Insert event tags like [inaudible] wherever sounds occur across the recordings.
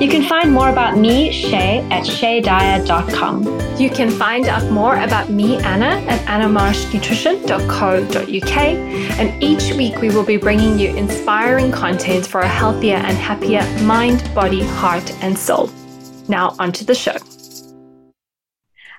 You can find more about me, Shay, at shaydyer.com. You can find out more about me, Anna, at annamarshnutrition.co.uk. And each week we will be bringing you inspiring content for a healthier and happier mind, body, heart, and soul. Now, onto the show.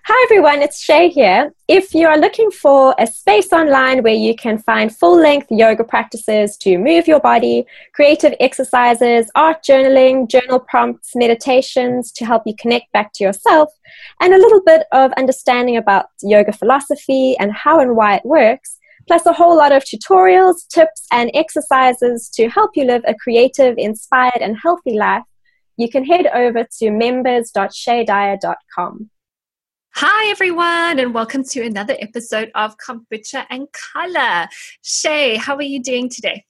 Hi everyone, it's Shay here. If you are looking for a space online where you can find full length yoga practices to move your body, creative exercises, art journaling, journal prompts, meditations to help you connect back to yourself, and a little bit of understanding about yoga philosophy and how and why it works, plus a whole lot of tutorials, tips, and exercises to help you live a creative, inspired, and healthy life, you can head over to members.shaydyer.com. Hi, everyone, and welcome to another episode of Kombucha and Color. Shay, how are you doing today?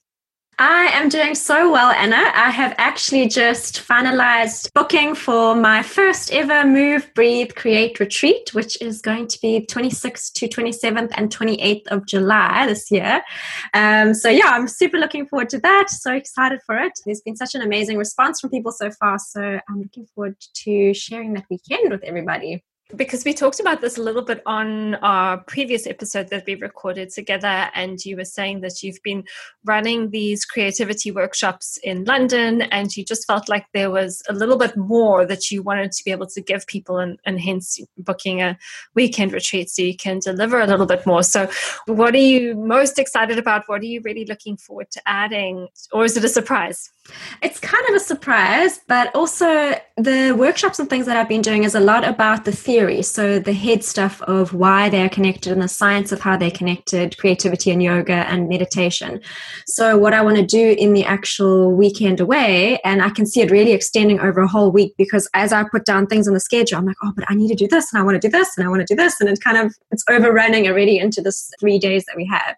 I am doing so well, Anna. I have actually just finalized booking for my first ever Move, Breathe, Create retreat, which is going to be 26th to 27th and 28th of July this year. Um, so, yeah, I'm super looking forward to that. So excited for it. There's been such an amazing response from people so far. So, I'm looking forward to sharing that weekend with everybody because we talked about this a little bit on our previous episode that we recorded together and you were saying that you've been running these creativity workshops in london and you just felt like there was a little bit more that you wanted to be able to give people and, and hence booking a weekend retreat so you can deliver a little bit more. So what are you most excited about? What are you really looking forward to adding? Or is it a surprise it's kind of a surprise, but also the workshops and things that I've been doing is a lot about the theory. So, the head stuff of why they're connected and the science of how they're connected, creativity and yoga and meditation. So, what I want to do in the actual weekend away, and I can see it really extending over a whole week because as I put down things on the schedule, I'm like, oh, but I need to do this and I want to do this and I want to do this. And it kind of, it's overrunning already into this three days that we have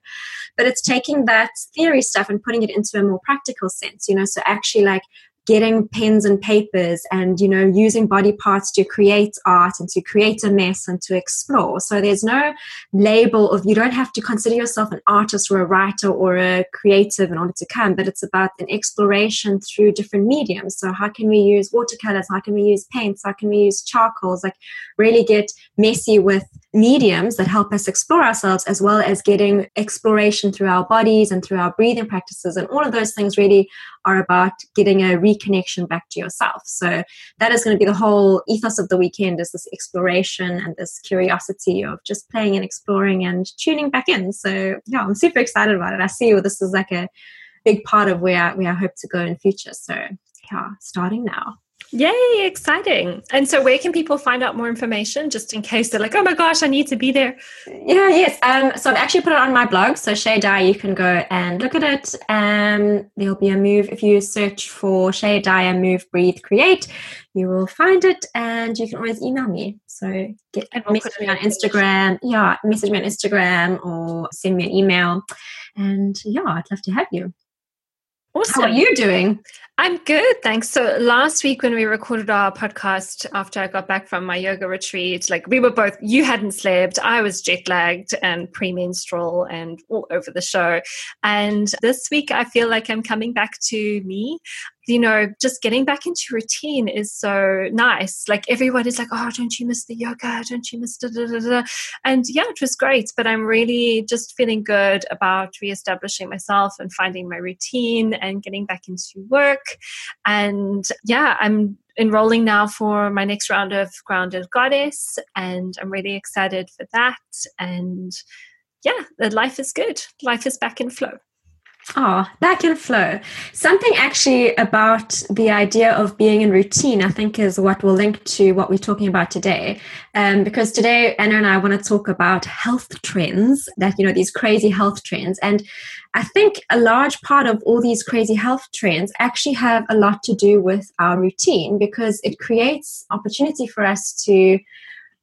but it's taking that theory stuff and putting it into a more practical sense you know so actually like getting pens and papers and you know using body parts to create art and to create a mess and to explore. So there's no label of you don't have to consider yourself an artist or a writer or a creative in order to come but it's about an exploration through different mediums. So how can we use watercolors? How can we use paints? How can we use charcoals? Like really get messy with mediums that help us explore ourselves as well as getting exploration through our bodies and through our breathing practices. And all of those things really are about getting a reconnection back to yourself. So that is going to be the whole ethos of the weekend is this exploration and this curiosity of just playing and exploring and tuning back in. So yeah i'm super excited about it. I see this is like a big part of where where I hope to go in future. So yeah starting now Yay, exciting. And so where can people find out more information just in case they're like, oh my gosh, I need to be there? Yeah, yes. Um, so I've actually put it on my blog. So Shay Dyer, you can go and look at it. Um, there'll be a move. If you search for Shay Dyer Move, Breathe, Create, you will find it and you can always email me. So get we'll message me on Instagram. Yeah, message me on Instagram or send me an email. And yeah, I'd love to have you. Awesome. How are you doing? I'm good, thanks. So last week when we recorded our podcast after I got back from my yoga retreat, like we were both, you hadn't slept, I was jet lagged and premenstrual and all over the show. And this week I feel like I'm coming back to me you know, just getting back into routine is so nice. Like everyone is like, oh, don't you miss the yoga? Don't you miss da da da da? And yeah, it was great. But I'm really just feeling good about reestablishing myself and finding my routine and getting back into work. And yeah, I'm enrolling now for my next round of Grounded Goddess, and I'm really excited for that. And yeah, life is good. Life is back in flow. Oh, back in flow. Something actually about the idea of being in routine, I think, is what will link to what we're talking about today. Um, because today, Anna and I want to talk about health trends that, you know, these crazy health trends. And I think a large part of all these crazy health trends actually have a lot to do with our routine because it creates opportunity for us to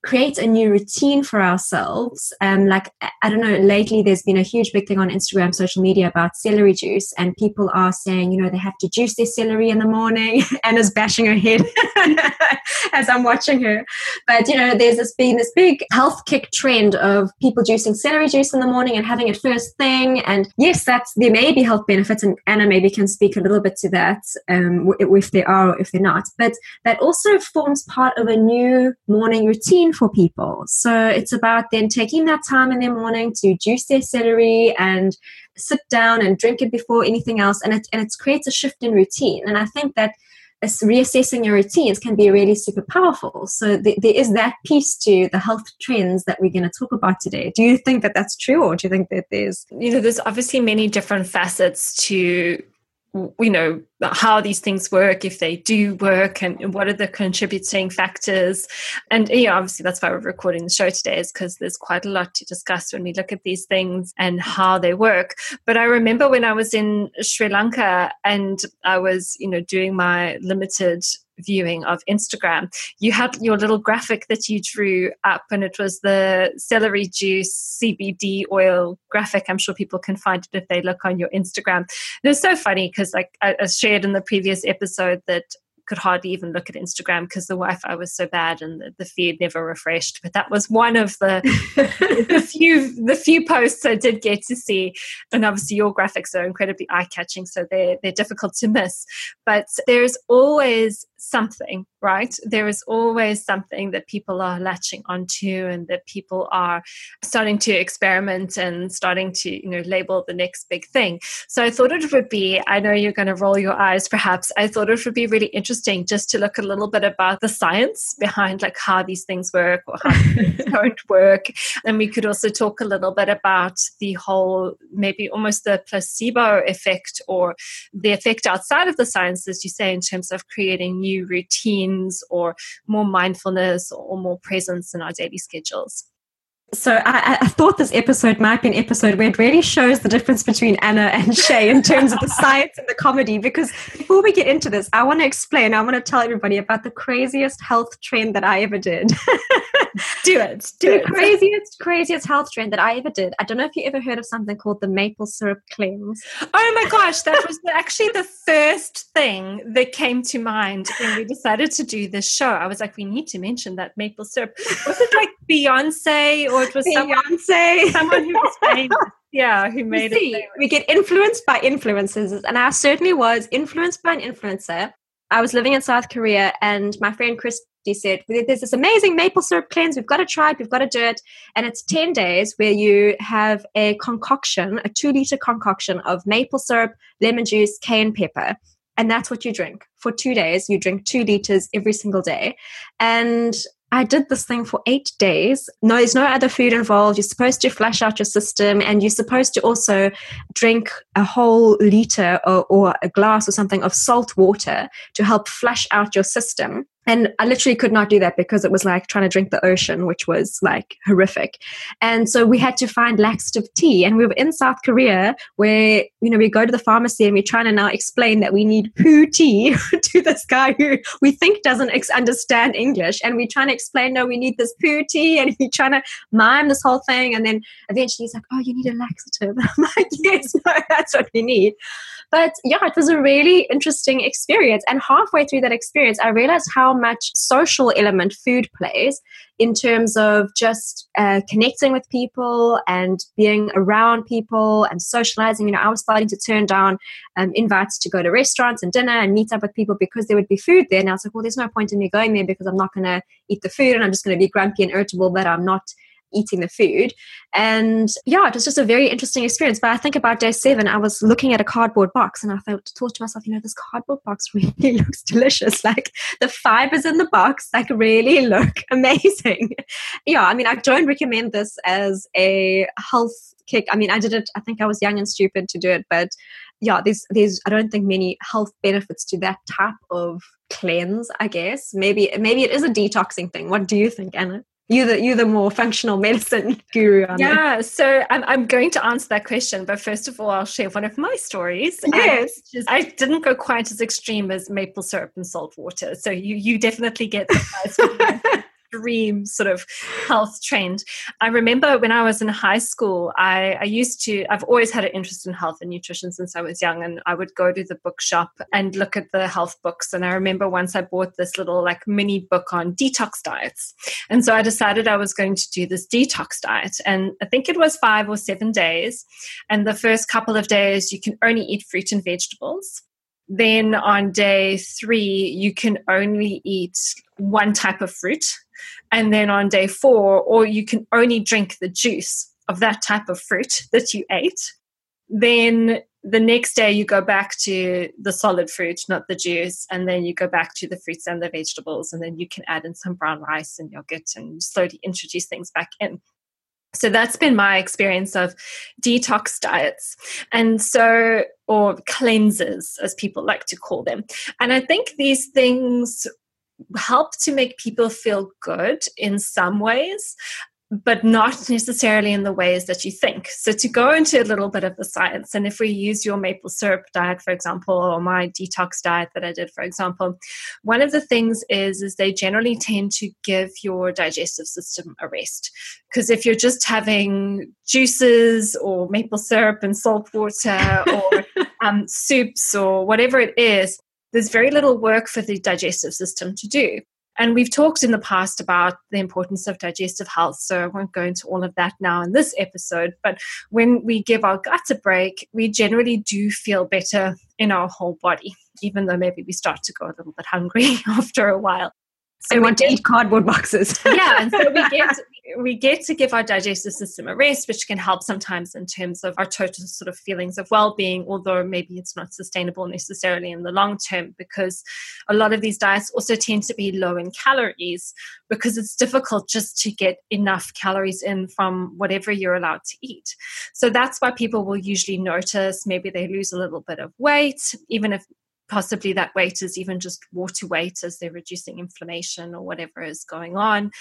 create a new routine for ourselves. Um, like, I don't know, lately there's been a huge big thing on Instagram, social media about celery juice, and people are saying, you know, they have to juice their celery in the morning. [laughs] Anna's bashing her head [laughs] as I'm watching her. But, you know, there's this, been this big health kick trend of people juicing celery juice in the morning and having it first thing. And yes, that's there may be health benefits, and Anna maybe can speak a little bit to that um, if they are or if they're not. But that also forms part of a new morning routine for people. So it's about then taking that time in the morning to juice their celery and sit down and drink it before anything else. And it, and it creates a shift in routine. And I think that reassessing your routines can be really super powerful. So th- there is that piece to the health trends that we're going to talk about today. Do you think that that's true, or do you think that there's you know there's obviously many different facets to you know how these things work if they do work and what are the contributing factors. And know obviously that's why we're recording the show today is because there's quite a lot to discuss when we look at these things and how they work. But i remember when i was in sri lanka and i was you know doing my limited viewing of Instagram, you had your little graphic that you drew up, and it was the celery juice CBD oil graphic. I'm sure people can find it if they look on your Instagram. And it's so funny because, like I shared in the previous episode, that could hardly even look at Instagram because the Wi-Fi was so bad and the, the feed never refreshed. But that was one of the [laughs] the few the few posts I did get to see. And obviously your graphics are incredibly eye-catching, so they're they're difficult to miss. But there's always something, right? There is always something that people are latching onto and that people are starting to experiment and starting to, you know, label the next big thing. So I thought it would be, I know you're going to roll your eyes perhaps, I thought it would be really interesting just to look a little bit about the science behind like how these things work or how [laughs] things don't work. And we could also talk a little bit about the whole, maybe almost the placebo effect or the effect outside of the science, as you say, in terms of creating new routines or more mindfulness or more presence in our daily schedules. So I, I, thought this episode might be an episode where it really shows the difference between Anna and [laughs] Shay in terms of the science and the comedy. Because before we get into this, I want to explain. I want to tell everybody about the craziest health trend that I ever did. [laughs] do it. Do the it. craziest, craziest health trend that I ever did. I don't know if you ever heard of something called the maple syrup cleanse. Oh my gosh, that was actually the first thing that came to mind when we decided to do this show. I was like, we need to mention that maple syrup. Was it like Beyonce? or Oh, it was Beyonce. someone, someone who was famous. [laughs] Yeah, who made see, it. We get influenced by influencers, and I certainly was influenced by an influencer. I was living in South Korea, and my friend Christy said, There's this amazing maple syrup cleanse. We've got to try it. We've got to do it. And it's 10 days where you have a concoction, a two liter concoction of maple syrup, lemon juice, cayenne pepper. And that's what you drink for two days. You drink two liters every single day. And I did this thing for eight days. No, there's no other food involved. You're supposed to flush out your system and you're supposed to also drink a whole liter or, or a glass or something of salt water to help flush out your system. And I literally could not do that because it was like trying to drink the ocean, which was like horrific. And so we had to find laxative tea. And we were in South Korea where, you know, we go to the pharmacy and we're trying to now explain that we need poo tea [laughs] to this guy who we think doesn't ex- understand English. And we're trying to explain, no, we need this poo tea. And he's trying to mime this whole thing. And then eventually he's like, oh, you need a laxative. [laughs] I'm like, yes, no, that's what we need. But yeah, it was a really interesting experience. And halfway through that experience, I realized how much social element food plays in terms of just uh, connecting with people and being around people and socializing. You know, I was starting to turn down um, invites to go to restaurants and dinner and meet up with people because there would be food there. And I was like, well, there's no point in me going there because I'm not going to eat the food and I'm just going to be grumpy and irritable that I'm not eating the food. And yeah, it was just a very interesting experience. But I think about day seven, I was looking at a cardboard box and I thought, thought to myself, you know, this cardboard box [laughs] really looks delicious. Like the fibers in the box, like really look [laughs] amazing. yeah, I mean, I don't recommend this as a health kick. I mean, I did it, I think I was young and stupid to do it, but yeah, there's there's I don't think many health benefits to that type of cleanse, I guess. Maybe maybe it is a detoxing thing. What do you think, Anna? You the you the more functional [laughs] medicine guru yeah so I'm, I'm going to answer that question but first of all i'll share one of my stories. Yes. um, i didn't go quite as extreme as maple syrup and salt water so you you definitely get the [laughs] extreme sort of health trend. I remember when I was in high school, I, I used to, I've always had an interest in health and nutrition since I was young. And I would go to the bookshop and look at the health books. And I remember once I bought this little like mini book on detox diets. And so I decided I was going to do this detox diet. And I think it was five or seven days. And the first couple of days, you can only eat fruit and vegetables. Then on day three, you can only eat one type of fruit. And then on day four, or you can only drink the juice of that type of fruit that you ate. Then the next day, you go back to the solid fruit, not the juice. And then you go back to the fruits and the vegetables. And then you can add in some brown rice and yogurt and slowly introduce things back in. So that's been my experience of detox diets. And so, or cleanses, as people like to call them. And I think these things help to make people feel good in some ways but not necessarily in the ways that you think. So, to go into a little bit of the science, and if we use your maple syrup diet, for example, or my detox diet that I did, for example, one of the things is is they generally tend to give your digestive system a rest. Because if you're just having juices or maple syrup and salt water [laughs] or um, soups or whatever it is, there's very little work for the digestive system to do. And we've talked in the past about the importance of digestive health, so I won't go into all of that now in this episode. But when we give our gut a break, we generally do feel better in our whole body, even though maybe we start to go a little bit hungry [laughs] after a while. So I want to eat cardboard boxes. [laughs] yeah, and so we [laughs] get we get to give our digestive system a rest, which can help sometimes in terms of our total sort of feelings of well-being, although maybe it's not sustainable necessarily in the long term because a lot of these diets also tend to be low in calories because it's difficult just to get enough calories in from whatever you're allowed to eat. So that's why people will usually notice maybe they lose a little bit of weight, even if possibly that weight is even just water weight as they're reducing inflammation or whatever is going on.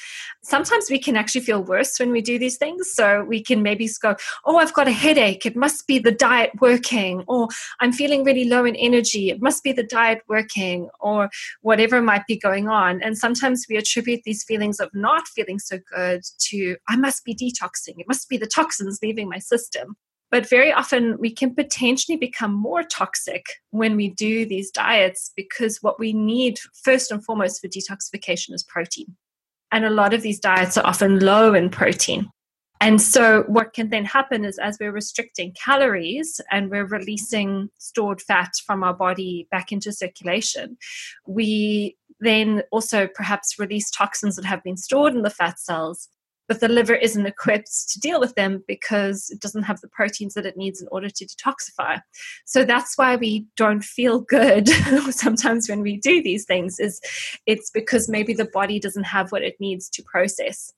Sometimes we can actually feel worse when we do these things. So we can maybe go, Oh, I've got a headache. It must be the diet working. Or I'm feeling really low in energy. It must be the diet working. Or whatever might be going on. And sometimes we attribute these feelings of not feeling so good to, I must be detoxing. It must be the toxins leaving my system. But very often we can potentially become more toxic when we do these diets because what we need first and foremost for detoxification is protein. And a lot of these diets are often low in protein. And so, what can then happen is as we're restricting calories and we're releasing stored fat from our body back into circulation, we then also perhaps release toxins that have been stored in the fat cells but the liver isn't equipped to deal with them because it doesn't have the proteins that it needs in order to detoxify. So that's why we don't feel good [laughs] sometimes when we do these things is it's because maybe the body doesn't have what it needs to process.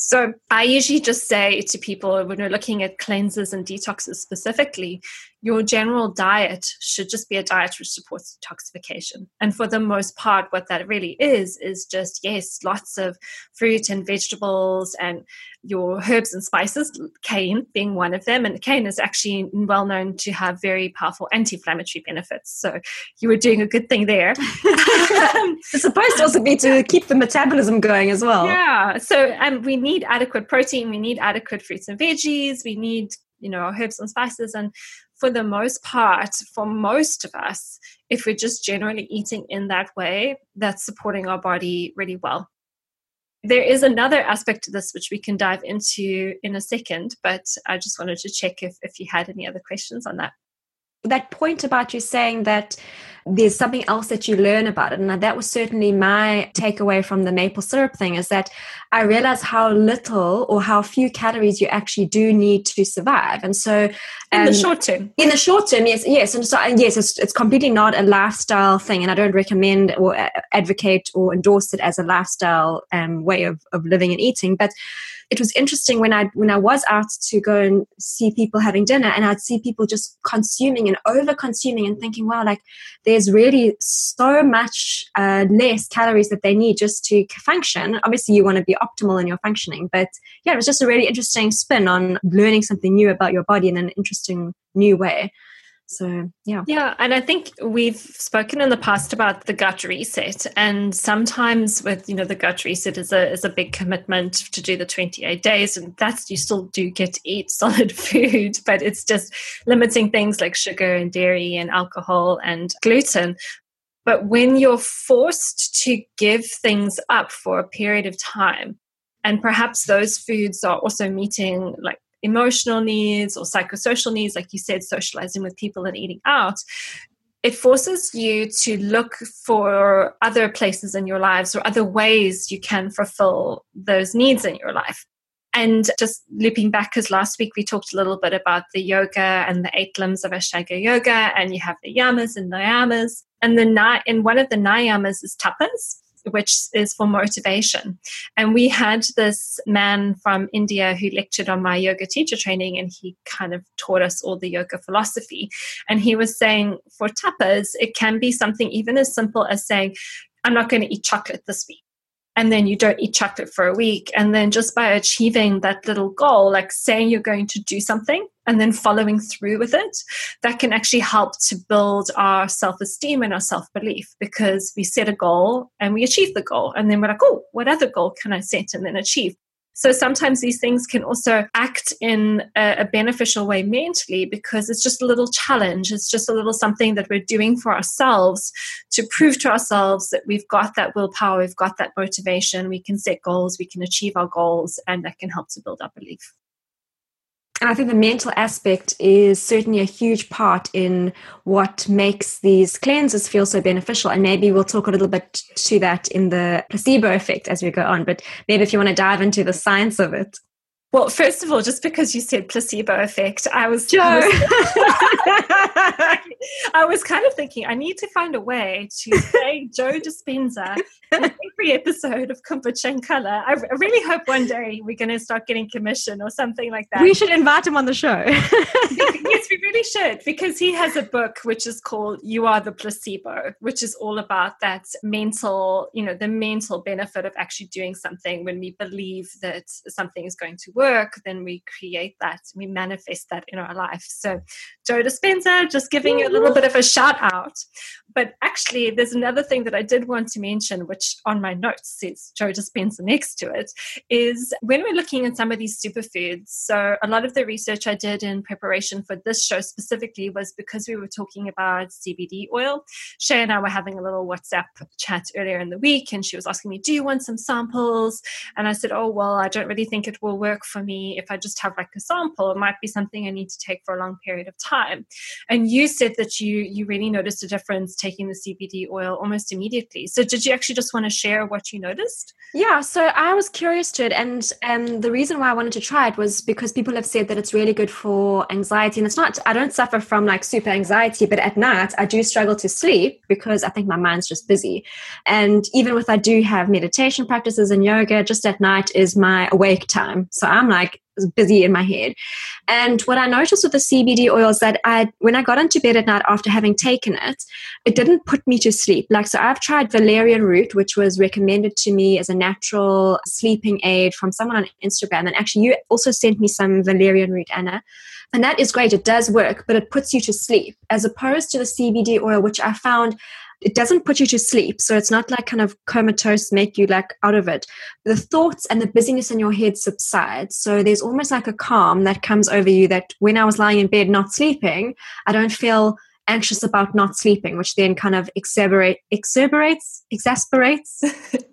So I usually just say to people when we're looking at cleanses and detoxes specifically, your general diet should just be a diet which supports detoxification. And for the most part, what that really is, is just, yes, lots of fruit and vegetables and your herbs and spices, cayenne being one of them. And cayenne is actually well known to have very powerful anti inflammatory benefits. So you were doing a good thing there. [laughs] it's supposed to also be to keep the metabolism going as well. Yeah. So um, we need adequate protein, we need adequate fruits and veggies, we need, you know, herbs and spices. And for the most part, for most of us, if we're just generally eating in that way, that's supporting our body really well. There is another aspect to this which we can dive into in a second, but I just wanted to check if, if you had any other questions on that that point about you saying that there's something else that you learn about it. And that was certainly my takeaway from the maple syrup thing is that i realized how little or how few calories you actually do need to survive. And so um, in the um, short term. in the short term yes yes. And so and yes it's, it's completely not a lifestyle thing. And i don't recommend or advocate or endorse it as a lifestyle um, way of, of living and eating. But it was interesting when I when I was out to go and see people having dinner, and I'd see people just consuming and over consuming and thinking, wow, like there's really so much uh, less calories that they need just to function. Obviously, you want to be optimal in your functioning, but yeah, it was just a really interesting spin on learning something new about your body in an interesting new way. So, yeah. Yeah. And I think we've spoken in the past about the gut reset. And sometimes with, you know, the gut reset is a, is a big commitment to do the 28 days. And that's, you still do get to eat [laughs] solid food, but it's just limiting things like sugar and dairy and alcohol and gluten. But when you're forced to give things up for a period of time, and perhaps those foods are also meeting like emotional needs or psychosocial needs, like you said, socializing with people and eating out, it forces you to look for other places in your lives or other ways you can fulfill those needs in your life. And just looping back, because last week we talked a little bit about the yoga and the eight limbs of Ashtanga yoga, and you have the yamas and niyamas. And the in one of the niyamas is tapas, which is for motivation. And we had this man from India who lectured on my yoga teacher training, and he kind of taught us all the yoga philosophy. And he was saying for tapas, it can be something even as simple as saying, I'm not going to eat chocolate this week and then you don't eat chocolate for a week. And then just by achieving that little goal, like saying you're going to do something and then following through with it, that can actually help to build our self esteem and our self belief because we set a goal and we achieve the goal. And then we're like, oh, what other goal can I set and then achieve? So sometimes these things can also act in a, a, beneficial way mentally because it's just a little challenge. It's just a little something that we're doing for ourselves to prove to ourselves that we've got that willpower, we've got that motivation, we can set goals, we can achieve our goals, and that can help to build our belief and I think the mental aspect is certainly a huge part in what makes these cleanses feel so beneficial. And maybe we'll talk a little bit to that in the placebo effect as we go on. But maybe if you want to dive into the science of it. Well, first of all, just because you said placebo effect, I was, Joe. I was, [laughs] I was kind of thinking I need to find a way to say Joe Dispenza in every episode of Kombucha Color. I really hope one day we're going to start getting commission or something like that. We should invite him on the show. [laughs] yes, we really should because he has a book which is called You Are the Placebo, which is all about that mental, you know, the mental benefit of actually doing something when we believe that something is going to work, then we create that, we manifest that in our life. So, Joe Dispenza, just giving you a little bit of a shout out. But actually, there's another thing that I did want to mention, which on my notes says Joe Dispenza next to it, is when we're looking at some of these superfoods. So, a lot of the research I did in preparation for this show specifically was because we were talking about CBD oil. Shay and I were having a little WhatsApp chat earlier in the week, and she was asking me, Do you want some samples? And I said, Oh, well, I don't really think it will work for me if I just have like a sample. It might be something I need to take for a long period of time. And you said that you you really noticed a difference taking the CBD oil almost immediately. So did you actually just want to share what you noticed? Yeah, so I was curious to it, and um, the reason why I wanted to try it was because people have said that it's really good for anxiety, and it's not. I don't suffer from like super anxiety, but at night I do struggle to sleep because I think my mind's just busy, and even with I do have meditation practices and yoga, just at night is my awake time. So I'm like busy in my head. And what I noticed with the CBD oil is that I, when I got into bed at night after having taken it, it didn't put me to sleep. Like, so I've tried valerian root, which was recommended to me as a natural sleeping aid from someone on Instagram. And actually, you also sent me some valerian root, Anna. And that is great. It does work, but it puts you to sleep as opposed to the CBD oil, which I found it doesn't put you to sleep. So it's not like kind of comatose, make you like out of it. The thoughts and the busyness in your head subside. So there's almost like a calm that comes over you that when I was lying in bed not sleeping, I don't feel anxious about not sleeping, which then kind of exacerbate, exacerbates, exasperates [laughs]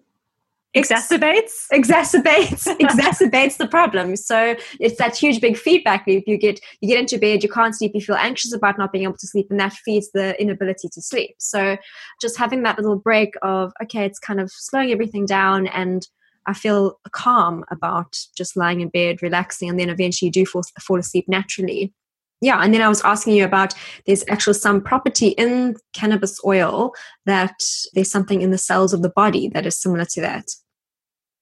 exacerbates? Exacerbates. [laughs] Exacerbates the problem. So it's that huge big feedback loop you get you get into bed you can't sleep you feel anxious about not being able to sleep and that feeds the inability to sleep. So just having that little break of okay it's kind of slowing everything down and I feel calm about just lying in bed, relaxing, and then eventually you do fall, fall asleep naturally. Yeah and then i was asking you about there's actually some property in cannabis oil that there's something in the cells of the body that is similar to that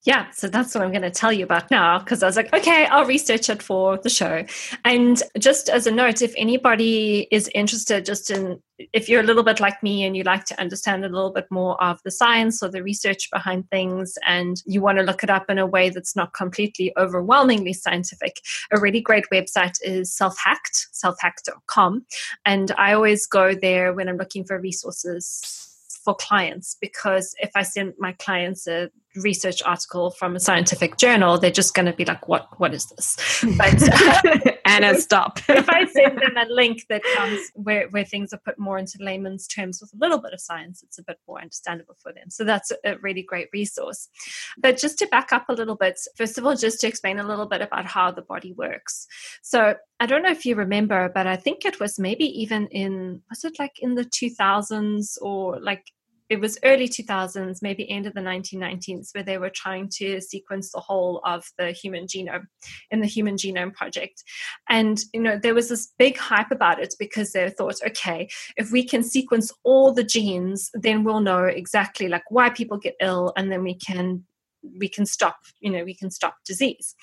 Yeah, so that's what I'm going to tell you about now because I was like, okay, I'll research it for the show. And just as a note, if anybody is interested, just in if you're a little bit like me and you like to understand a little bit more of the science or the research behind things, and you want to look it up in a way that's not completely overwhelmingly scientific, a really great website is selfhacked, selfhacked.com. And I always go there when I'm looking for resources for clients because if I send my clients a research article from a scientific journal, they're just going to be like, "What? What is this?" [laughs] But [laughs] Anna, stop. [laughs] if I send them a link that comes where where things are put more into layman's terms with a little bit of science, it's a bit more understandable for them. So that's a really great resource. But just to back up a little bit, first of all, just to explain a little bit about how the body works. So I don't know if you remember, but I think it was maybe even in was it like in the 2000s or like it was early 2000s, maybe end of the 1990s, where they were trying to sequence the whole of the human genome in the Human Genome Project. And, you know, there was this big hype about it because they thought, okay, if we can sequence all the genes, then we'll know exactly like why people get ill and then we can we can stop you know we can stop disease.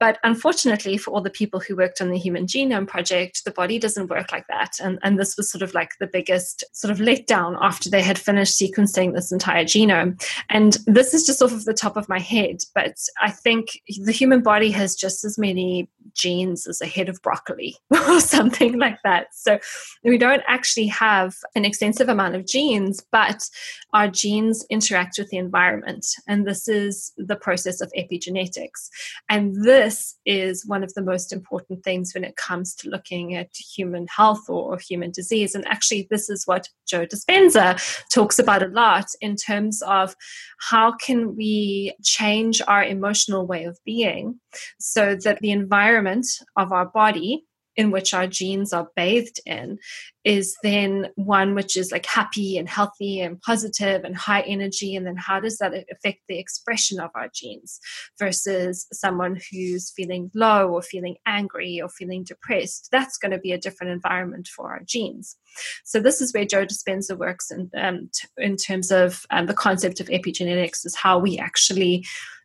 But unfortunately for all the people who worked on the human genome project the body doesn't work like that. And, and this was sort of like the biggest sort of letdown after they had finished sequencing this entire genome. And this is just off of the top of my head but i think the human body has just as many genes as a head of broccoli [laughs] or something like that. So we don't actually have an extensive amount of genes but our genes interact with the environment. And this is the process of epigenetics. And this is one of the most important things when it comes to looking at human health or, human disease. And actually, this is what Joe Dispenza talks about a lot in terms of how can we change our emotional way of being so that the environment of our body in which our genes are bathed in is then one which is like happy and healthy and positive and high energy and then how does that affect the expression of our genes versus someone who's feeling low or feeling angry or feeling depressed? That's going to be a different environment for our genes. So this is where joe dispenza works in, um, t- in terms of um, the concept of epigenetics is how we actually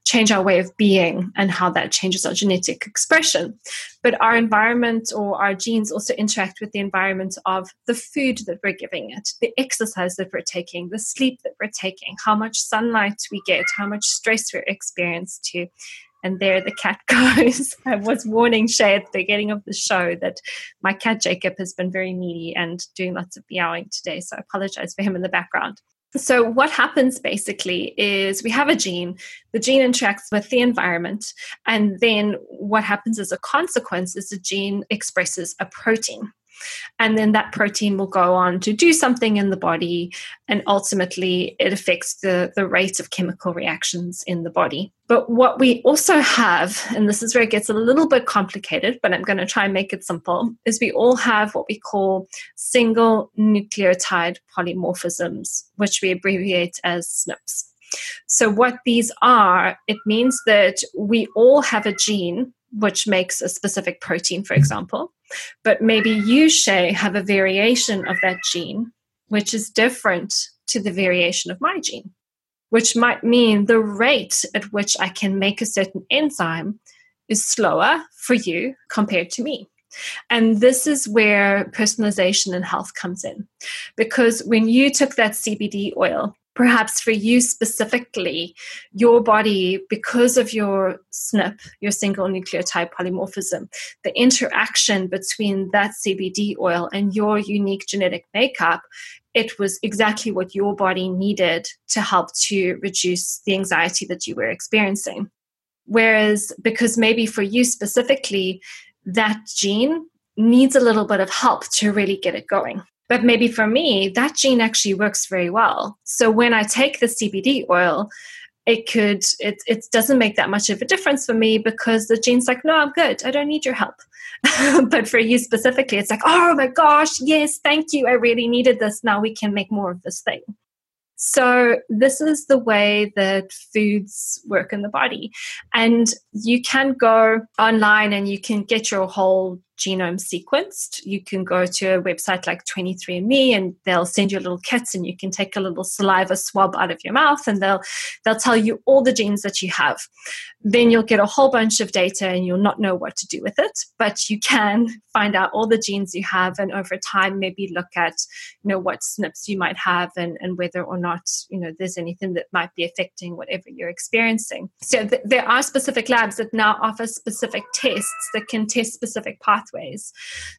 change our way of being and how that changes our genetic expression. But our environment or our genes also interact with the environment of the food that we're giving it, the exercise that we're taking, the sleep that we're taking, how much sunlight we get, how much stress we're experienced to. And there the cat [laughs] goes. I was warning Shay at the beginning of the show that my cat Jacob has been very needy and doing lots of meowing today. So I apologize for him in the background. So, what happens basically is we have a gene, the gene interacts with the environment, and then what happens as a consequence is the gene expresses a protein. And then that protein will go on to do something in the body, and ultimately it affects the, the rate of chemical reactions in the body. But what we also have, and this is where it gets a little bit complicated, but I'm going to try and make it simple, is we all have what we call single nucleotide polymorphisms, which we abbreviate as SNPs. So, what these are, it means that we all have a gene which makes a specific protein, for example. But maybe you, Shay, have a variation of that gene, which is different to the variation of my gene, which might mean the rate at which I can make a certain enzyme is slower for you compared to me. And this is where personalization and health comes in. Because when you took that CBD oil perhaps for you specifically, your body, because of your SNP, your single nucleotide polymorphism, the interaction between that CBD oil and your unique genetic makeup, it was exactly what your body needed to help to reduce the anxiety that you were experiencing. Whereas, because maybe for you specifically, that gene needs a little bit of help to really get it going. But maybe for me, that gene actually works very well. So when I take the CBD oil, it could it it doesn't make that much of a difference for me because the gene's like, no, I'm good. I don't need your help. [laughs] but for you specifically, it's like, oh my gosh, yes, thank you. I really needed this. Now we can make more of this thing. So, this is the way that foods work in the body. And you can go online and you can get your whole genome sequenced. You can go to a website like 23andMe and they'll send you little kits and you can take a little saliva swab out of your mouth and they'll they'll tell you all the genes that you have. Then you'll get a whole bunch of data and you'll not know what to do with it, but you can find out all the genes you have and over time maybe look at you know what SNPs you might have and, and whether or not you know there's anything that might be affecting whatever you're experiencing. So th- there are specific labs that now offer specific tests that can test specific pathways.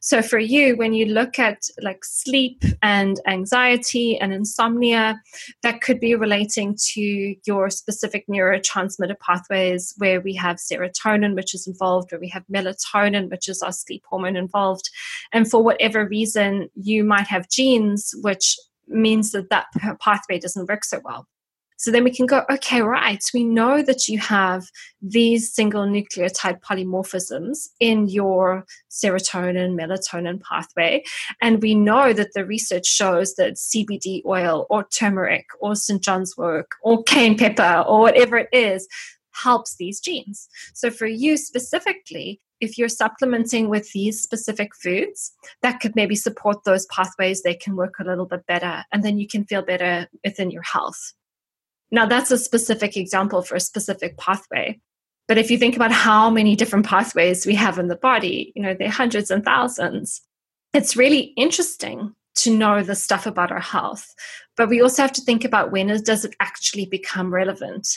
So for you, when you look at like sleep and anxiety and insomnia, that could be relating to your specific neurotransmitter pathways where we have serotonin, which is involved, where we have melatonin, which is our sleep hormone involved. And for whatever reason, you might have genes which means that that pathway doesn't work so well. So then we can go, okay, right, we know that you have these single nucleotide polymorphisms in your serotonin, melatonin pathway. And we know that the research shows that CBD oil or turmeric or St. John's wort or cayenne pepper or whatever it is helps these genes. So for you specifically, if you're supplementing with these specific foods, that could maybe support those pathways. They can work a little bit better, and then you can feel better within your health. Now, that's a specific example for a specific pathway. But if you think about how many different pathways we have in the body, you know, there are hundreds and thousands. It's really interesting to know the stuff about our health. But we also have to think about when does it actually become relevant?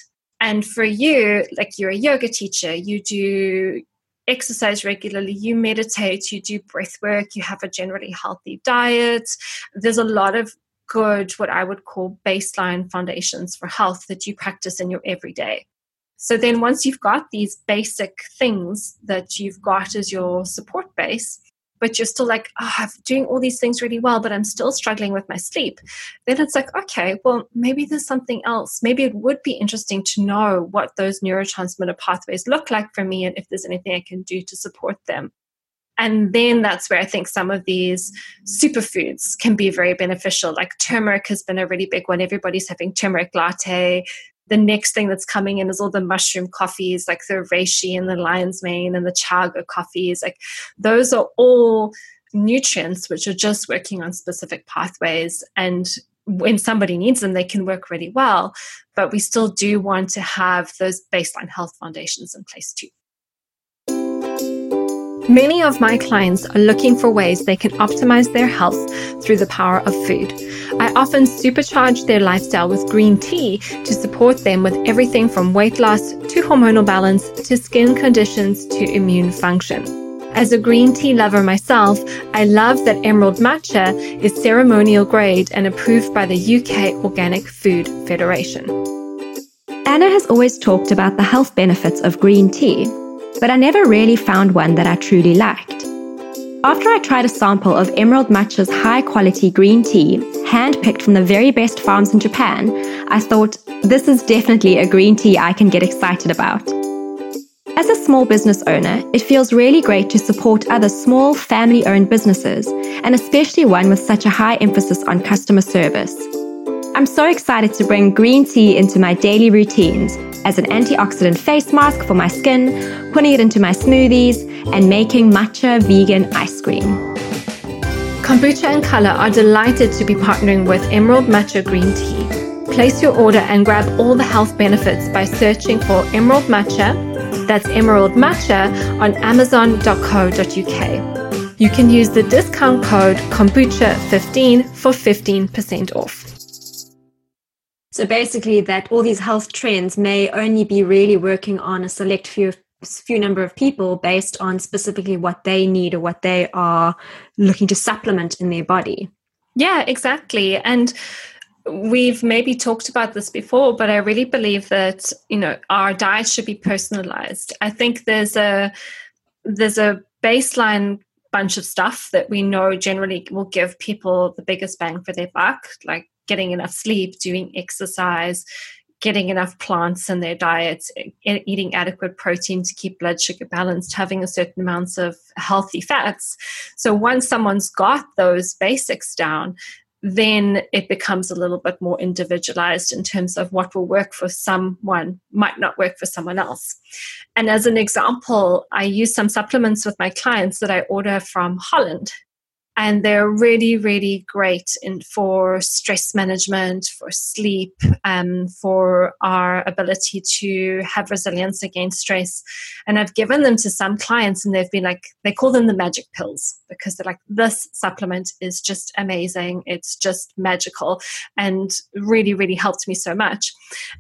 And for you, like you're a yoga teacher, you do exercise regularly, you meditate, you do breath work, you have a generally healthy diet. There's a lot of good, what I would call baseline foundations for health that you practice in your everyday. So then, once you've got these basic things that you've got as your support base, but you're still like, oh, I'm doing all these things really well, but I'm still struggling with my sleep, then it's like, okay, well, maybe there's something else. Maybe it would be interesting to know what those neurotransmitter pathways look like for me and if there's anything I can do to support them. And then that's where I think some of these superfoods can be very beneficial. Like turmeric has been a really big one. Everybody's having turmeric latte. The next thing that's coming in is all the mushroom coffees, like the reishi and the lion's mane and the chaga coffees. Like those are all nutrients which are just working on specific pathways. And when somebody needs them, they can work really well. But we still do want to have those baseline health foundations in place too. Many of my clients are looking for ways they can optimize their health through the power of food. I often supercharge their lifestyle with green tea to support them with everything from weight loss to hormonal balance to skin conditions to immune function. As a green tea lover myself, I love that Emerald Matcha is ceremonial grade and approved by the UK Organic Food Federation. Anna has always talked about the health benefits of green tea but I never really found one that I truly liked. After I tried a sample of Emerald Matcha's high quality green tea, handpicked from the very best farms in Japan, I thought, this is definitely a green tea I can get excited about. As a small business owner, it feels really great to support other small family owned businesses, and especially one with such a high emphasis on customer service. I'm so excited to bring green tea into my daily routines as an antioxidant face mask for my skin, putting it into my smoothies, and making matcha vegan ice cream. Kombucha and Color are delighted to be partnering with Emerald Matcha Green Tea. Place your order and grab all the health benefits by searching for Emerald Matcha, that's Emerald Matcha, on amazon.co.uk. You can use the discount code kombucha15 for 15% off. So basically, that all these health trends may only be really working on a select few few number of people based on specifically what they need or what they are looking to supplement in their body. Yeah, exactly. And we've maybe talked about this before, but I really believe that you know our diet should be personalized. I think there's a there's a baseline bunch of stuff that we know generally will give people the biggest bang for their buck, like getting enough sleep, doing exercise, getting enough plants in their diets, eating adequate protein to keep blood sugar balanced, having a certain amounts of healthy fats. So once someone's got those basics down, then it becomes a little bit more individualized in terms of what will work for someone might not work for someone else. And as an example, I use some supplements with my clients that I order from Holland and they're really really great in for stress management for sleep um, for our ability to have resilience against stress. And i've given them to some clients and they've been like they call them the magic pills because they're like this supplement is just amazing. It's just magical and really really helped me so much.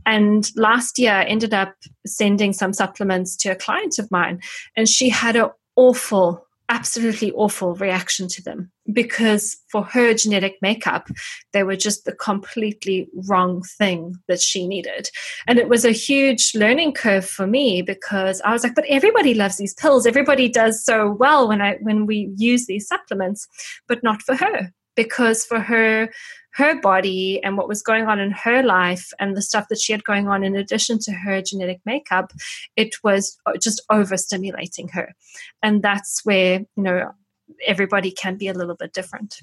And last year i ended up sending some supplements to a client of mine and she had an awful absolutely awful reaction to them because for her genetic makeup they were just the completely wrong thing that she needed. And it was a huge learning curve for me because i was like but everybody loves these pills. Everybody does so well when i when we use these supplements but not for her because for her her body and what was going on in her life and the stuff that she had going on in addition to her genetic makeup, it was uh, just overstimulating her. And that's where, you know, everybody can be a little bit different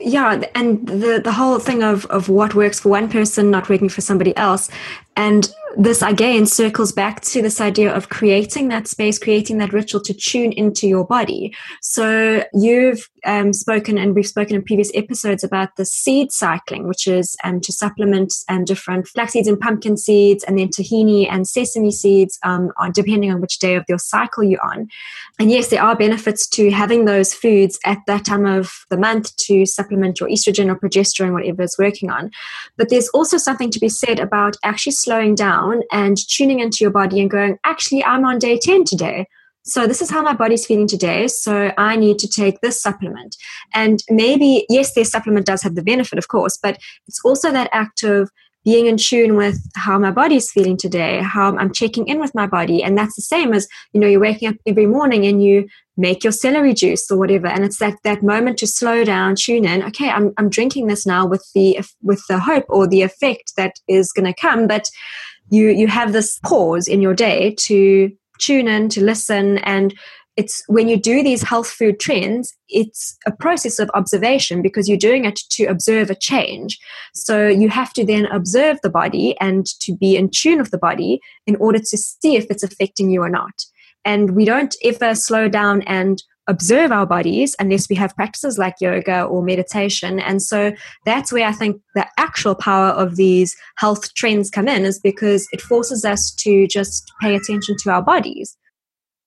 yeah and the the whole thing of of what works for one person not working for somebody else and this again circles back to this idea of creating that space, creating that ritual to tune into your body. So you've um, spoken, and we've spoken in previous episodes about the seed cycling, which is um, to supplement um, different flax seeds and pumpkin seeds, and then tahini and sesame seeds, um, depending on which day of your cycle you're on. And yes, there are benefits to having those foods at that time of the month to supplement your estrogen or progesterone, whatever it's working on. But there's also something to be said about actually slowing down and tuning into your body and going, actually, I'm on day 10 today. So this is how my body's feeling today. So I need to take this supplement. And maybe, yes, their supplement does have the benefit, of course, but it's also that act of being in tune with how my body's feeling today, how I'm checking in with my body. And that's the same as, you know, you're waking up every morning and you make your celery juice or whatever. And it's that, that moment to slow down, tune in. Okay, I'm, I'm drinking this now with the, with the hope or the effect that is going to come. But you, you have this pause in your day to tune in, to listen and it's when you do these health food trends it's a process of observation because you're doing it to observe a change so you have to then observe the body and to be in tune with the body in order to see if it's affecting you or not and we don't ever slow down and observe our bodies unless we have practices like yoga or meditation. And so that's where i think the actual power of these health trends come in is because it forces us to just pay attention to our bodies.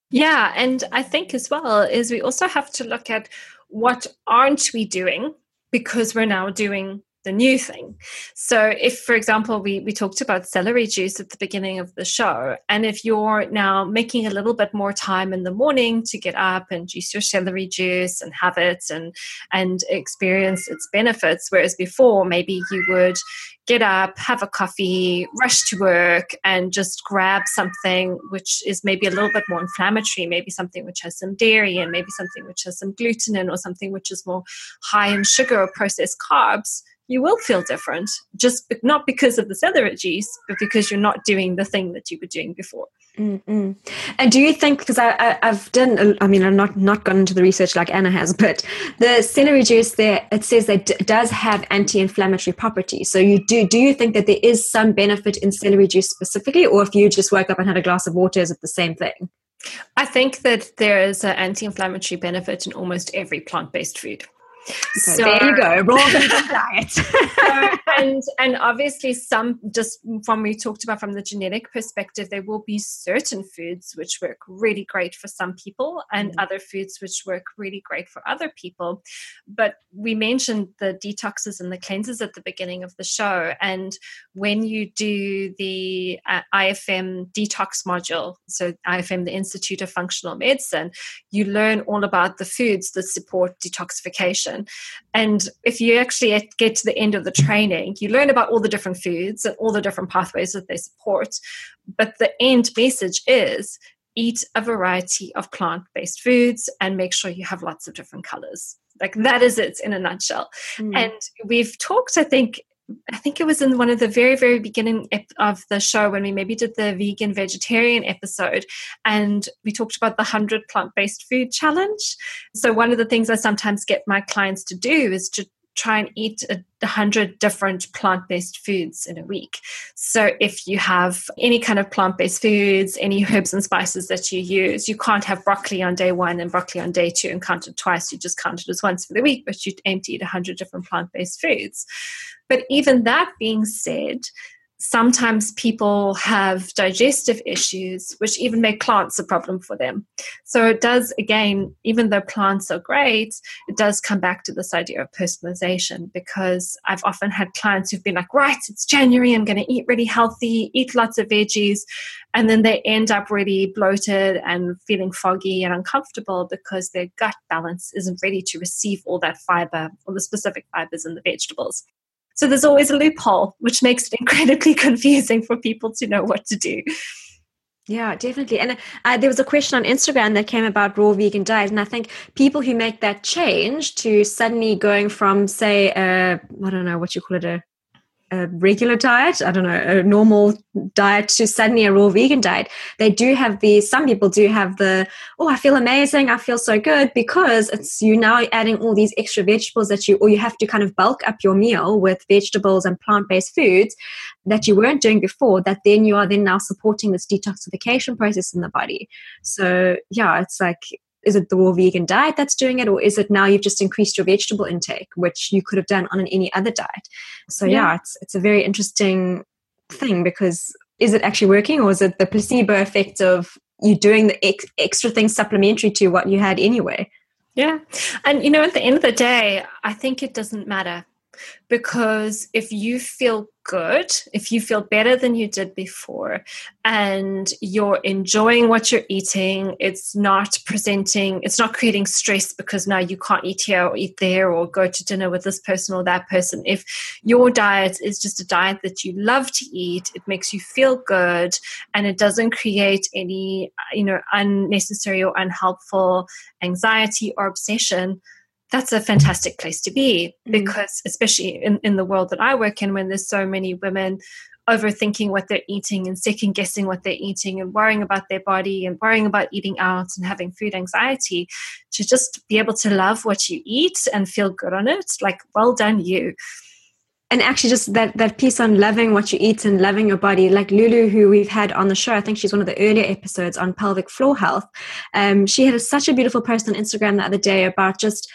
Yeah, and I think as well is we also have to look at what aren't we doing because we're now doing the new thing. So, if, for example, we, we talked about celery juice at the beginning of the show, and if you're now making a little bit more time in the morning to get up and juice your celery juice and have it and and experience its benefits, whereas before maybe you would get up, have a coffee, rush to work, and just grab something which is maybe a little bit more inflammatory, maybe something which has some dairy and maybe something which has some gluten in, or something which is more high in sugar or processed carbs, you will feel different. Just not because of the celery juice, but because you're not doing the thing that you were doing before. Mm-mm. And do you think because I, I have done I mean I'm not not gone into the research like Anna has, but the celery juice there it says that it does have anti-inflammatory properties. So you do do you think that there is some benefit in celery juice specifically, or if you just woke up and had a glass of water, is it the same thing? I think that there is an anti-inflammatory benefit in almost every plant-based food. So, so there you go, raw vegan diet. so, and and obviously some just from we talked about from the genetic perspective, there will be certain foods which work really great for some people and mm-hmm. other foods which work really great for other people. But we mentioned the detoxes and the cleanses at the beginning of the show. And when you do the uh, IFM detox module, so IFM, the Institute of Functional Medicine, you learn all about the foods that support detoxification and if you actually get to the end of the training, you learn about all the different foods and all the different pathways that they support. But the end message is eat a variety of plant based foods and make sure you have lots of different colors. Like that is it in a nutshell. Mm. And we've talked, I think, I think it was in one of the very, very beginning of the show when we maybe did the vegan vegetarian episode and we talked about the 100 plant based food challenge. So, one of the things I sometimes get my clients to do is to try and eat a hundred different plant-based foods in a week. So if you have any kind of plant-based foods, any herbs and spices that you use, you can't have broccoli on day one and broccoli on day two and count it twice. You just count it as once for the week, but you aim to eat a hundred different plant-based foods. But even that being said, sometimes people have digestive issues, which even make plants a problem for them. So it does, again, even though plants are great, it does come back to this idea of personalization because I've often had clients who've been like, right, it's January, I'm going to eat really healthy, eat lots of veggies. And then they end up really bloated and feeling foggy and uncomfortable because their gut balance isn't ready to receive all that fiber or the specific fibers in the vegetables. So there's always a loophole, which makes it [laughs] incredibly confusing for people to know what to do. Yeah, definitely. And uh, there was a question on Instagram that came about raw vegan diet, and I think people who make that change to suddenly going from, say, I don't know what you call it, a a regular diet, I don't know, a normal diet to suddenly a raw vegan diet, they do have the, some people do have the, oh, I feel amazing, I feel so good because it's you now adding all these extra vegetables that you, or you have to kind of bulk up your meal with vegetables and plant based foods that you weren't doing before, that then you are then now supporting this detoxification process in the body. So, yeah, it's like is it the raw vegan diet that's doing it or is it now you've just increased your vegetable intake which you could have done on any other diet? So yeah. yeah it's it's a very interesting thing because is it actually working or is it the placebo effect of you doing the ex- extra things supplementary to what you had anyway? Yeah. And you know at the end of the day i think it doesn't matter because if you feel good, if you feel better than you did before, and you're enjoying what you're eating, it's not presenting, it's not creating stress because now you can't eat here or eat there or go to dinner with this person or that person. If your diet is just a diet that you love to eat, it makes you feel good and it doesn't create any, you know, unnecessary or unhelpful anxiety or obsession that's a fantastic place to be mm. because especially in, in the world that i work in when there's so many women overthinking what they're eating and second guessing what they're eating and worrying about their body and worrying about eating out and having food anxiety to just be able to love what you eat and feel good on it like well done you and actually just that that piece on loving what you eat and loving your body like lulu who we've had on the show i think she's one of the earlier episodes on pelvic floor health um, she had a, such a beautiful post on instagram the other day about just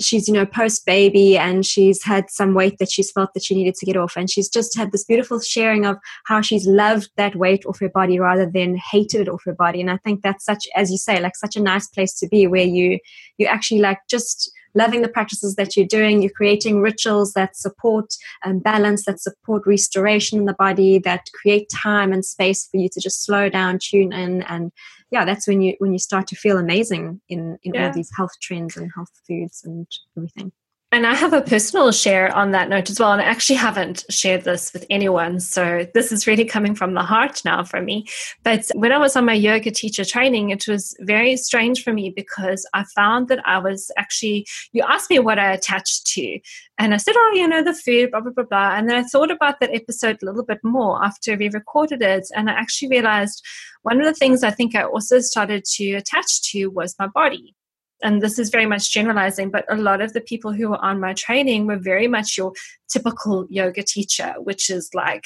she's you know post baby and she's had some weight that she's felt that she needed to get off. And she's just had this beautiful sharing of how she's loved that weight off her body rather than hated it off her body. And i think that's such as you say like such a nice place to be where you you actually like just loving the practices that you're doing you're creating rituals that support um, balance that support restoration in the body that create time and space for you to just slow down tune in and yeah that's when you when you start to feel amazing in in yeah. all these health trends and health foods and everything and I have a personal share on that note as well. And I actually haven't shared this with anyone. So this is really coming from the heart now for me. But when I was on my yoga teacher training, it was very strange for me because I found that I was actually, you asked me what I attached to. And I said, oh, you know, the food, blah, blah, blah, blah. And then I thought about that episode a little bit more after we recorded it. And I actually realized one of the things I think I also started to attach to was my body and this is very much generalizing, but a lot of the people who were on my training were very much your typical yoga teacher, which is like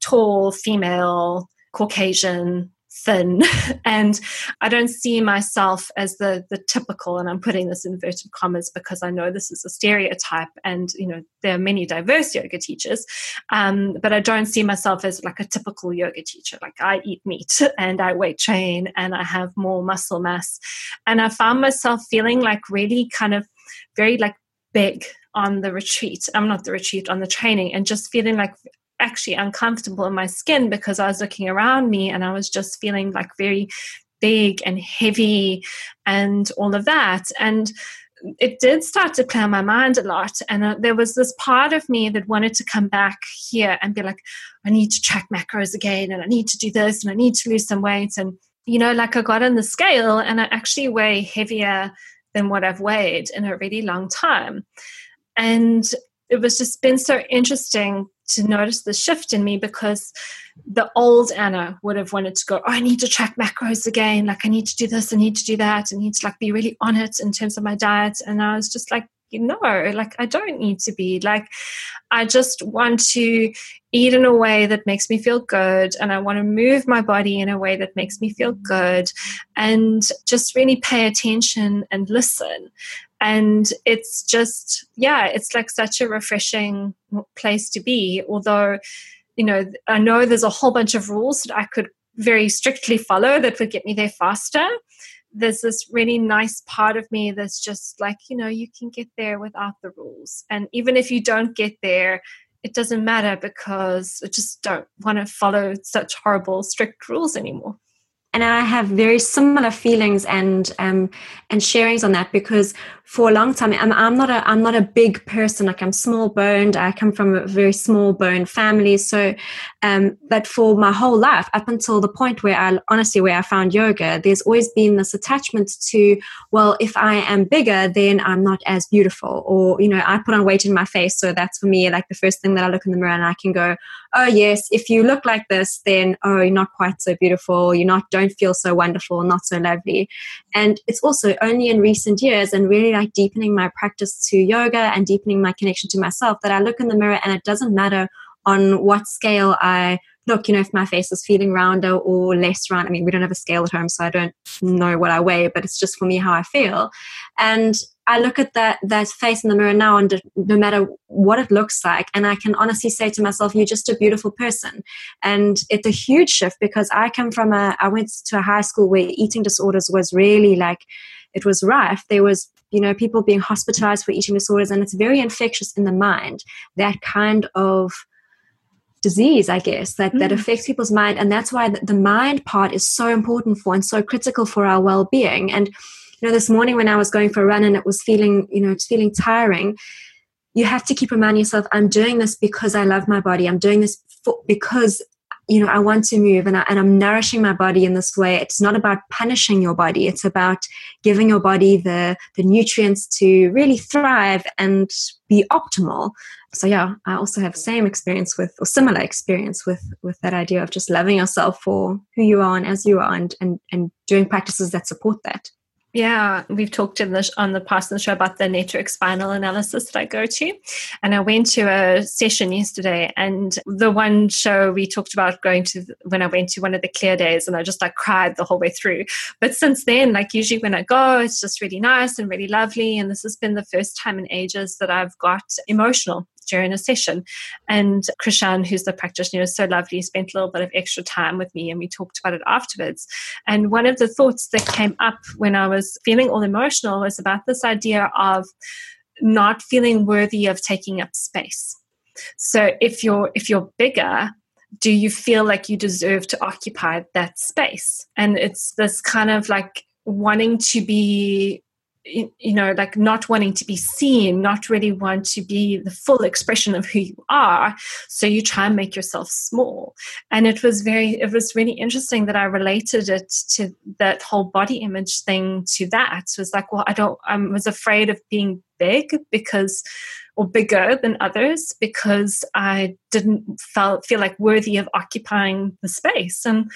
tall, female, Caucasian, thin. [laughs] And i don't see myself as the the typical and i'm putting this inverted commas because i know this is a stereotype and you know there are many diverse yoga teachers um, but i don't see myself as like a typical yoga teacher. Like i eat meat [laughs] and i weight train and i have more muscle mass. And i found myself feeling like really kind of very like big on the retreat. I'm not the retreat on the training and just feeling like actually uncomfortable in my skin because I was looking around me and I was just feeling like very big and heavy and all of that. And it did start to clear my mind a lot. And uh, there was this part of me that wanted to come back here and be like, I need to track macros again, and I need to do this, and I need to lose some weight. And, you know, like I got on the scale and I actually weigh heavier than what I've weighed in a really long time. And it was just been so interesting to notice the shift in me because the old Anna would have wanted to go, oh, I need to track macros again. Like, I need to do this, I need to do that, I need to like be really on it in terms of my diet. And I was just like, no, like I don't need to be. Like I just want to eat in a way that makes me feel good and I want to move my body in a way that makes me feel good and just really pay attention and listen. And it's just, yeah, it's like such a refreshing place to be. Although, you know, I know there's a whole bunch of rules that I could very strictly follow that would get me there faster. There's this really nice part of me that's just like you know you can get there without the rules. And even if you don't get there it doesn't matter because i just don't want to follow such horrible strict rules anymore and I have very similar feelings and um, and sharings on that because for a long time I'm, I'm not a I'm not a big person. Like I'm small boned. I come from a very small boned family. So um, but for my whole life up until the point where I honestly where I found yoga there's always been this attachment to well if I am bigger then I'm not as beautiful. Or you know I put on weight in my face. So that's for me like the first thing that I look in the mirror and I can go oh yes if you look like this then oh you're not quite so beautiful you're not don't feel so wonderful not so lovely. And it's also only in recent years and really like deepening my practice to yoga and deepening my connection to myself that I look in the mirror and it doesn't matter on what scale I look, you know, if my face is feeling rounder or less round. I mean, we don't have a scale at home, so I don't know what I weigh, but it's just for me how I feel. And I look at that that face in the mirror now, and no matter what it looks like, and I can honestly say to myself, "You're just a beautiful person." And it's a huge shift because I come from a I went to a high school where eating disorders was really like it was rife. There was you know people being hospitalized for eating disorders, and it's very infectious in the mind. That kind of disease i guess that, mm. that affects people's mind. And that's why the mind part is so important for and so critical for our well-being. And you know this morning when i was going for a run and it was feeling you know it's feeling tiring you have to keep reminding yourself i'm doing this because i love my body. I'm doing this for, because you know i want to move and, I, and i'm nourishing my body in this way. It's not about punishing your body. It's about giving your body the the nutrients to really thrive and be optimal. So yeah i also have the same experience with or similar experience with with that idea of just loving yourself for who you are and as you are and and, and doing practices that support that yeah, we've talked in the, on the past the show about the network spinal analysis that I go to. And I went to a session yesterday, and the one show we talked about going to when I went to one of the clear days, and I just like cried the whole way through. But since then, like usually when I go, it's just really nice and really lovely. And this has been the first time in ages that I've got emotional during a session. And Krishan, who's the practitioner, is so lovely, spent a little bit of extra time with me and we talked about it afterwards. And one of the thoughts that came up when I was feeling all emotional was about this idea of not feeling worthy of taking up space. So if you're if you're bigger, do you feel like you deserve to occupy that space? And it's this kind of like wanting to be you know like not wanting to be seen not really want to be the full expression of who you are. So you try and make yourself small. And it was very it was really interesting that i related it to that whole body image thing to that. It was like well i don't i was afraid of being big because or bigger than others because i didn't felt feel like worthy of occupying the space. And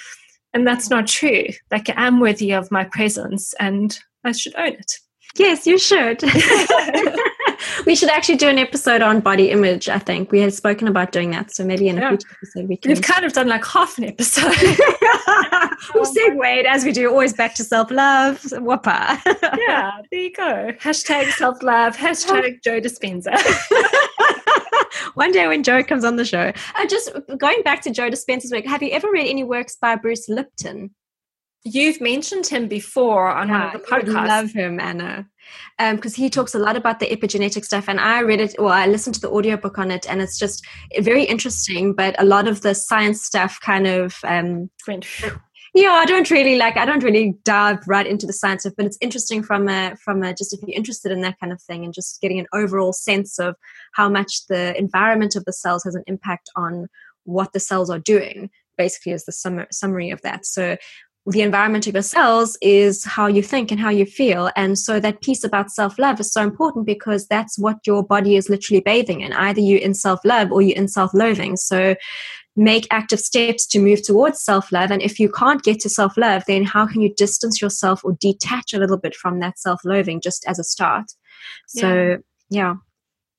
and that's not true. Like i am worthy of my presence and i should own it Yes, you should. [laughs] we should actually do an episode on body image. I think we had spoken about doing that, so maybe in a yeah. future episode we can. We've kind of done like half an episode. [laughs] we've segued as we do, always back to self love. Whopper. [laughs] yeah, there you go. Hashtag self love. Hashtag Joe Dispenza. One day when Joe comes on the show, uh, just going back to Joe Dispenza's work, have you ever read any works by Bruce Lipton? You've mentioned him before on yeah, one of the podcasts. I love him, Anna. Because um, he talks a lot about the epigenetic stuff, and I read it, well, I listened to the audiobook on it, and it's just very interesting. But a lot of the science stuff kind of um, went. [laughs] Yeah, I don't really like. I don't really dive right into the science of, but it's interesting from a from a just if you're interested in that kind of thing and just getting an overall sense of how much the environment of the cells has an impact on what the cells are doing basically is the sum- summary of that. So the environment of your cells is how you think and how you feel. And so that piece about self love is so important because that's what your body is literally bathing in. Either you're in self love or you're in self loathing. So make active steps to move towards self love. And if you can't get to self love, then how can you distance yourself or detach a little bit from that self loathing just as a start? So, yeah yeah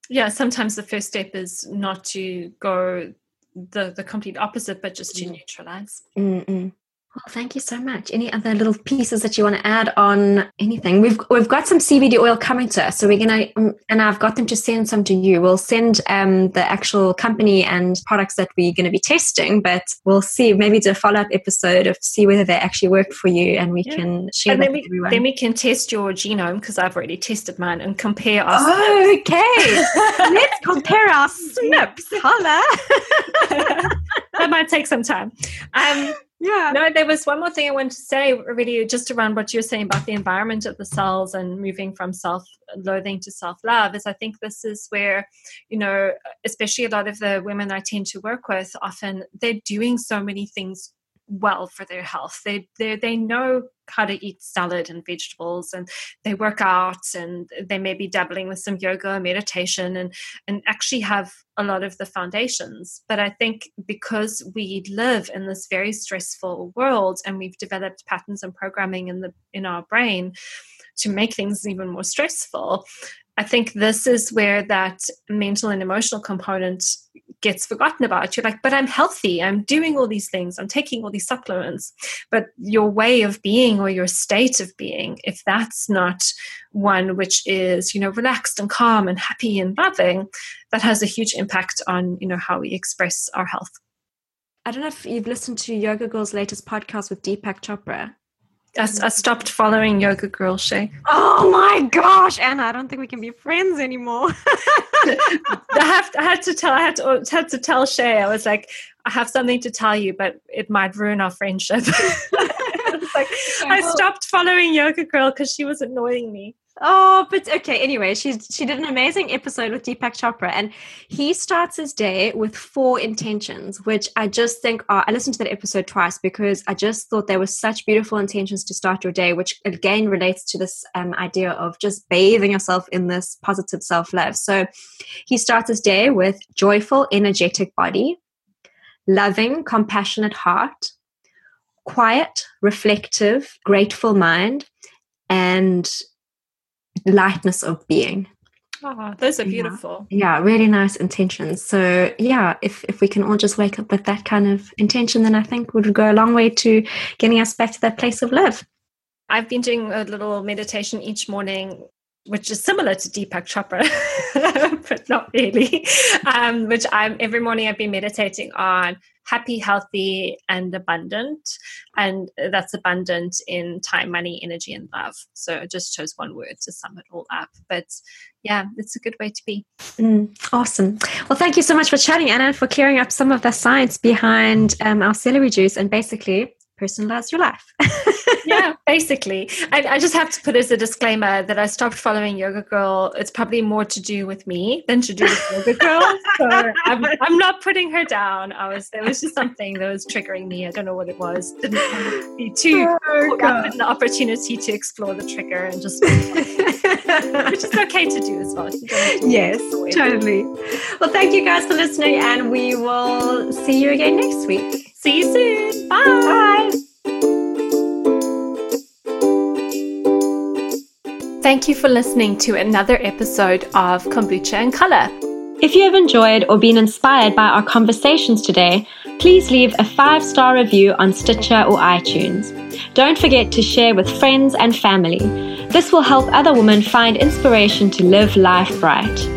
yeah sometimes the first step is not to go the the complete opposite but just to mm. neutralize Mm-mm. Well, thank you so much. Any other little pieces that you want to add on anything? We've we've got some CBD oil coming to us, so we're gonna um, and I've got them to send some to you. We'll send um, the actual company and products that we're going to be testing, but we'll see. Maybe do a follow up episode of see whether they actually work for you, and we yeah. can share and then we, everyone. Then we can test your genome because I've already tested mine and compare us. Oh, okay. [laughs] Let's compare our [laughs] SNPs. Holla. [laughs] that might take some time. Um, yeah. No, there was one more thing I wanted to say, really, just around what you were saying about the environment of the cells and moving from self loathing to self love. Is I think this is where, you know, especially a lot of the women I tend to work with, often they're doing so many things well for their health. They they they know how to eat salad and vegetables and they work out and they may be dabbling with some yoga or meditation and and actually have a lot of the foundations. But I think because we live in this very stressful world and we've developed patterns and programming in the in our brain to make things even more stressful, I think this is where that mental and emotional component gets forgotten about. You're like, but I'm healthy. I'm doing all these things. I'm taking all these supplements. But your way of being or your state of being, if that's not one which is, you know, relaxed and calm and happy and loving, that has a huge impact on, you know, how we express our health. I don't know if you've listened to Yoga Girl's latest podcast with Deepak Chopra. I, I, stopped following Yoga Girl Shay. Oh my gosh, Anna! I don't think we can be friends anymore. [laughs] I have I had to tell I had to had to tell Shay. I was like, I have something to tell you, but it might ruin our friendship. [laughs] like [laughs] I stopped following Yoga Girl because she was annoying me. Oh, but okay. Anyway, she she did an amazing episode with Deepak Chopra, and he starts his day with four intentions, which I just think are. I listened to that episode twice because I just thought there were such beautiful intentions to start your day, which again relates to this um, idea of just bathing yourself in this positive self love. So, he starts his day with joyful, energetic body, loving, compassionate heart, quiet, reflective, grateful mind, and lightness of being. Oh, those are beautiful. Yeah. yeah, really nice intentions. So yeah, if if we can all just wake up with that kind of intention, then I think would go a long way to getting us back to that place of love. I've been doing a little meditation each morning which is similar to Deepak Chopra, [laughs] but not really. Um, which I'm every morning I've been meditating on happy, healthy, and abundant, and that's abundant in time, money, energy, and love. So I just chose one word to sum it all up. But yeah, it's a good way to be. Mm, awesome. Well, thank you so much for chatting, Anna, for clearing up some of the science behind um, our celery juice and basically personalize your life. yeah, [laughs] basically. I, I, just have to put as a disclaimer that I stopped following Yoga Girl. It's probably more to do with me than to do with Yoga Girl. So I'm, I'm not putting her down. I was there was just something that was triggering me. I don't know what it was. Didn't to be too oh, an opportunity to explore the trigger and just [laughs] which is okay to do as well. Yes, totally. Well, thank you guys for listening, and we will see you again next week. See you soon. Bye. Bye. Thank you for listening to another episode of Kombucha and Color. If you have enjoyed or been inspired by our conversations today, please leave a five star review on Stitcher or iTunes. Don't forget to share with friends and family. This will help other women find inspiration to live life bright.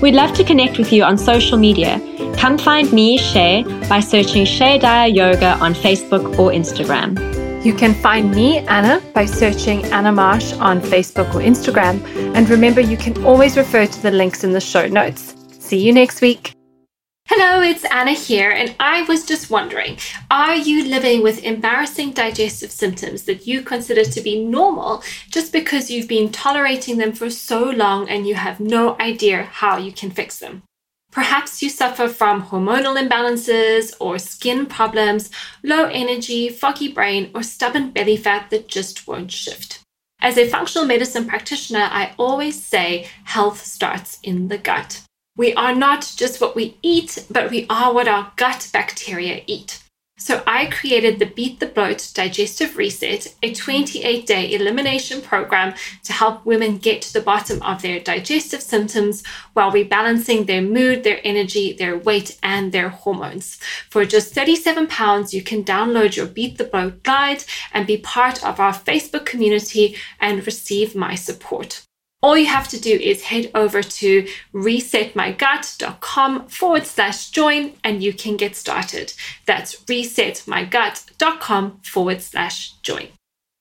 We'd love to connect with you on social media. Come find me, Shay, by searching Shay Dyer Yoga on Facebook or Instagram. You can find me, Anna, by searching Anna Marsh on Facebook or Instagram. And remember, you can always refer to the links in the show notes. See you next week. Hello, it's Anna here, and I was just wondering are you living with embarrassing digestive symptoms that you consider to be normal just because you've been tolerating them for so long and you have no idea how you can fix them? Perhaps you suffer from hormonal imbalances or skin problems, low energy, foggy brain, or stubborn belly fat that just won't shift. As a functional medicine practitioner, I always say health starts in the gut. We are not just what we eat, but we are what our gut bacteria eat. So I created the Beat the Bloat Digestive Reset, a 28 day elimination program to help women get to the bottom of their digestive symptoms while rebalancing their mood, their energy, their weight, and their hormones. For just 37 pounds, you can download your Beat the Bloat guide and be part of our Facebook community and receive my support. All you have to do is head over to resetmygut.com forward slash join and you can get started. That's resetmygut.com forward slash join.